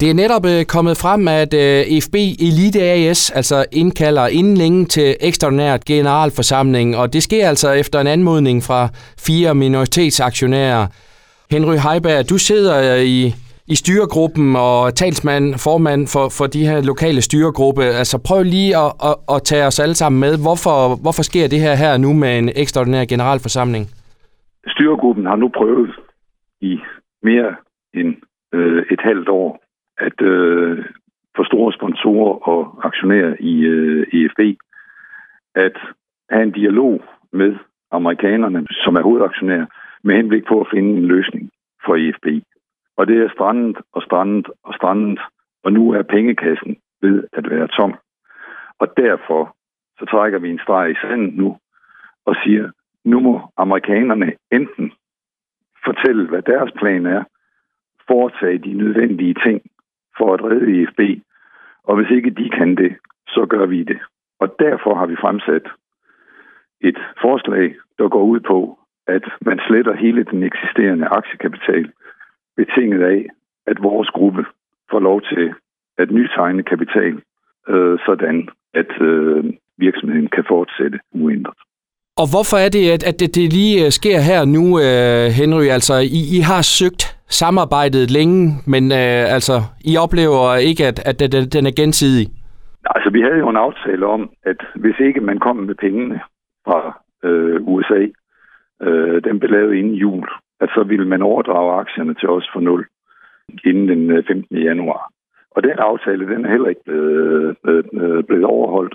Det er netop øh, kommet frem, at øh, FB Elite AS altså indkalder inden længe til ekstraordinært generalforsamling, og det sker altså efter en anmodning fra fire minoritetsaktionærer. Henry Heiberg, du sidder øh, i, i styregruppen og talsmand, formand for, for de her lokale styregruppe. Altså prøv lige at, at, at tage os alle sammen med. Hvorfor, hvorfor sker det her her nu med en ekstraordinær generalforsamling? Styregruppen har nu prøvet i mere end øh, et halvt år at øh, for store sponsorer og aktionærer i øh, EFB at have en dialog med amerikanerne, som er hovedaktionærer, med henblik på at finde en løsning for EFB. Og det er strandet og strandet og strandet, og nu er pengekassen ved at være tom. Og derfor så trækker vi en streg i sanden nu og siger, nu må amerikanerne enten fortælle, hvad deres plan er, foretage de nødvendige ting for at redde IFB, og hvis ikke de kan det, så gør vi det. Og derfor har vi fremsat et forslag, der går ud på, at man sletter hele den eksisterende aktiekapital, betinget af, at vores gruppe får lov til at nytegne kapital, øh, sådan at øh, virksomheden kan fortsætte uændret. Og hvorfor er det, at, at det, det lige øh, sker her nu, øh, Henry? Altså, I, I har søgt samarbejdet længe, men øh, altså, I oplever ikke, at, at den, den er gensidig? Altså, vi havde jo en aftale om, at hvis ikke man kom med pengene fra øh, USA, øh, den blev lavet inden jul, at så ville man overdrage aktierne til os for nul inden den øh, 15. januar. Og den aftale, den er heller ikke blevet, øh, blevet overholdt.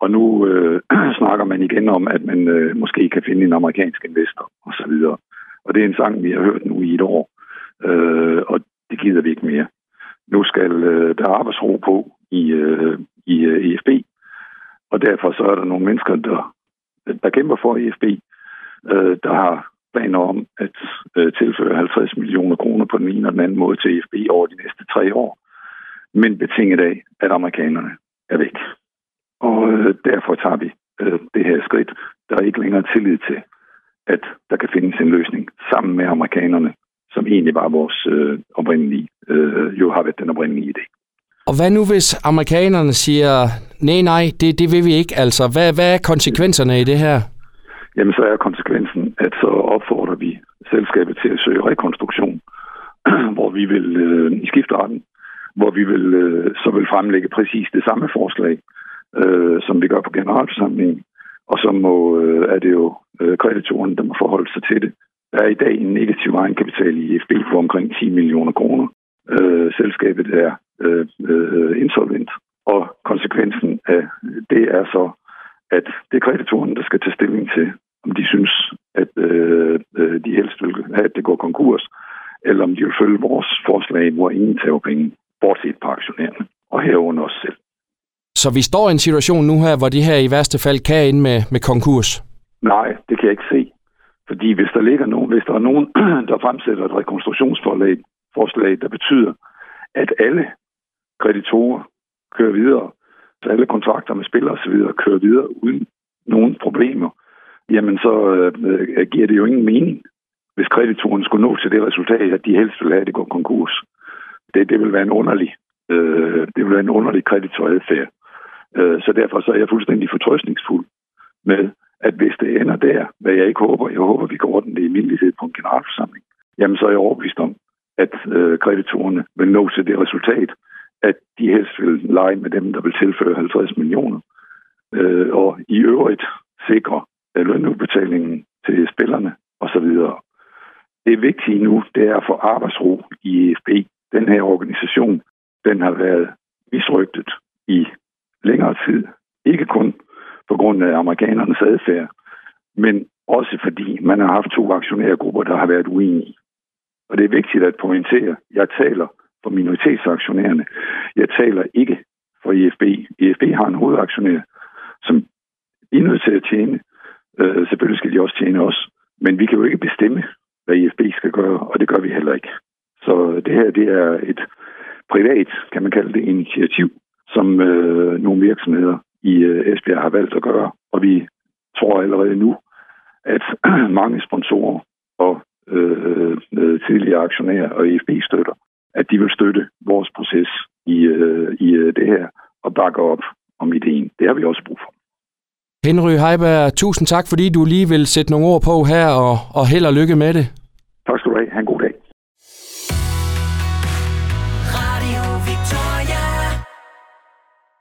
Og nu øh, snakker man igen om, at man øh, måske kan finde en amerikansk investor osv. Og, og det er en sang, vi har hørt nu i et år, øh, og det gider vi ikke mere. Nu skal øh, der arbejdsro på i, øh, i øh, EFB, og derfor så er der nogle mennesker, der, der kæmper for EFB, øh, der har planer om at øh, tilføre 50 millioner kroner på den ene og den anden måde til EFB over de næste tre år, men betinget af, at amerikanerne er væk. Og øh, derfor tager vi øh, det her skridt. Der er ikke længere tillid til, at der kan findes en løsning sammen med amerikanerne, som egentlig var vores øh, oprindelige, øh, jo har været den oprindelige idé. Og hvad nu, hvis amerikanerne siger, nej, nej, det, det vil vi ikke, altså? Hvad, hvad er konsekvenserne i det her? Jamen, så er konsekvensen, at så opfordrer vi selskabet til at søge rekonstruktion, hvor vi vil øh, i skifteretten, hvor vi vil øh, så vil fremlægge præcis det samme forslag, øh, som vi gør på generalforsamlingen. Og så må, øh, er det jo øh, kreditoren, der må forholde sig til det. Der er i dag en negativ egenkapital i FB på omkring 10 millioner kroner. Øh, selskabet er øh, øh, insolvent, og konsekvensen af det er så, at det er kreditoren, der skal tage stilling til, om de synes, at øh, øh de helst vil have, at det går konkurs, eller om de vil følge vores forslag, hvor ingen tager penge, bortset på aktionærerne, og herunder os selv. Så vi står i en situation nu her, hvor de her i værste fald kan ind med, med konkurs? Nej, det kan jeg ikke se. Fordi hvis der ligger nogen, hvis der er nogen, der fremsætter et rekonstruktionsforslag, forslag, der betyder, at alle kreditorer kører videre, så alle kontrakter med spillere osv. kører videre uden nogen problemer, jamen så øh, øh giver det jo ingen mening, hvis kreditoren skulle nå til det resultat, at de helst vil have, at det går konkurs. Det, det vil være en underlig, øh, det vil være en underlig kreditoradfærd. Øh, så derfor så er jeg fuldstændig fortrøstningsfuld med, at hvis det ender der, hvad jeg ikke håber, jeg håber, vi går den i mindelighed på en generalforsamling, jamen så er jeg overbevist om, at øh, kreditorerne vil nå til det resultat, at de helst vil lege med dem, der vil tilføre 50 millioner, øh, og i øvrigt sikre øh, lønudbetalingen til spillerne osv. Det vigtige nu, det er at få arbejdsro i EFB. Den her organisation, den har været misrygtet i længere tid. Ikke kun på grund af amerikanernes adfærd, men også fordi man har haft to aktionærgrupper, der har været uenige. Og det er vigtigt at pointere, jeg taler for minoritetsaktionærerne. Jeg taler ikke for EFB. EFB har en hovedaktionær, som er nødt til at tjene. Øh, selvfølgelig skal de også tjene os. Men vi kan jo ikke bestemme, hvad EFB skal gøre, og det gør vi heller ikke. Så det her det er et privat, kan man kalde det, initiativ, som øh, nogle virksomheder i øh, Esbjerg har valgt at gøre. Og vi tror allerede nu, at mange sponsorer og øh, øh tidligere aktionærer og EFB-støtter, at de vil støtte vores proces i øh, i det her og bakke op om ideen. Det har vi også brug for. Henry Heiberg, tusind tak, fordi du lige vil sætte nogle ord på her, og, og held og lykke med det.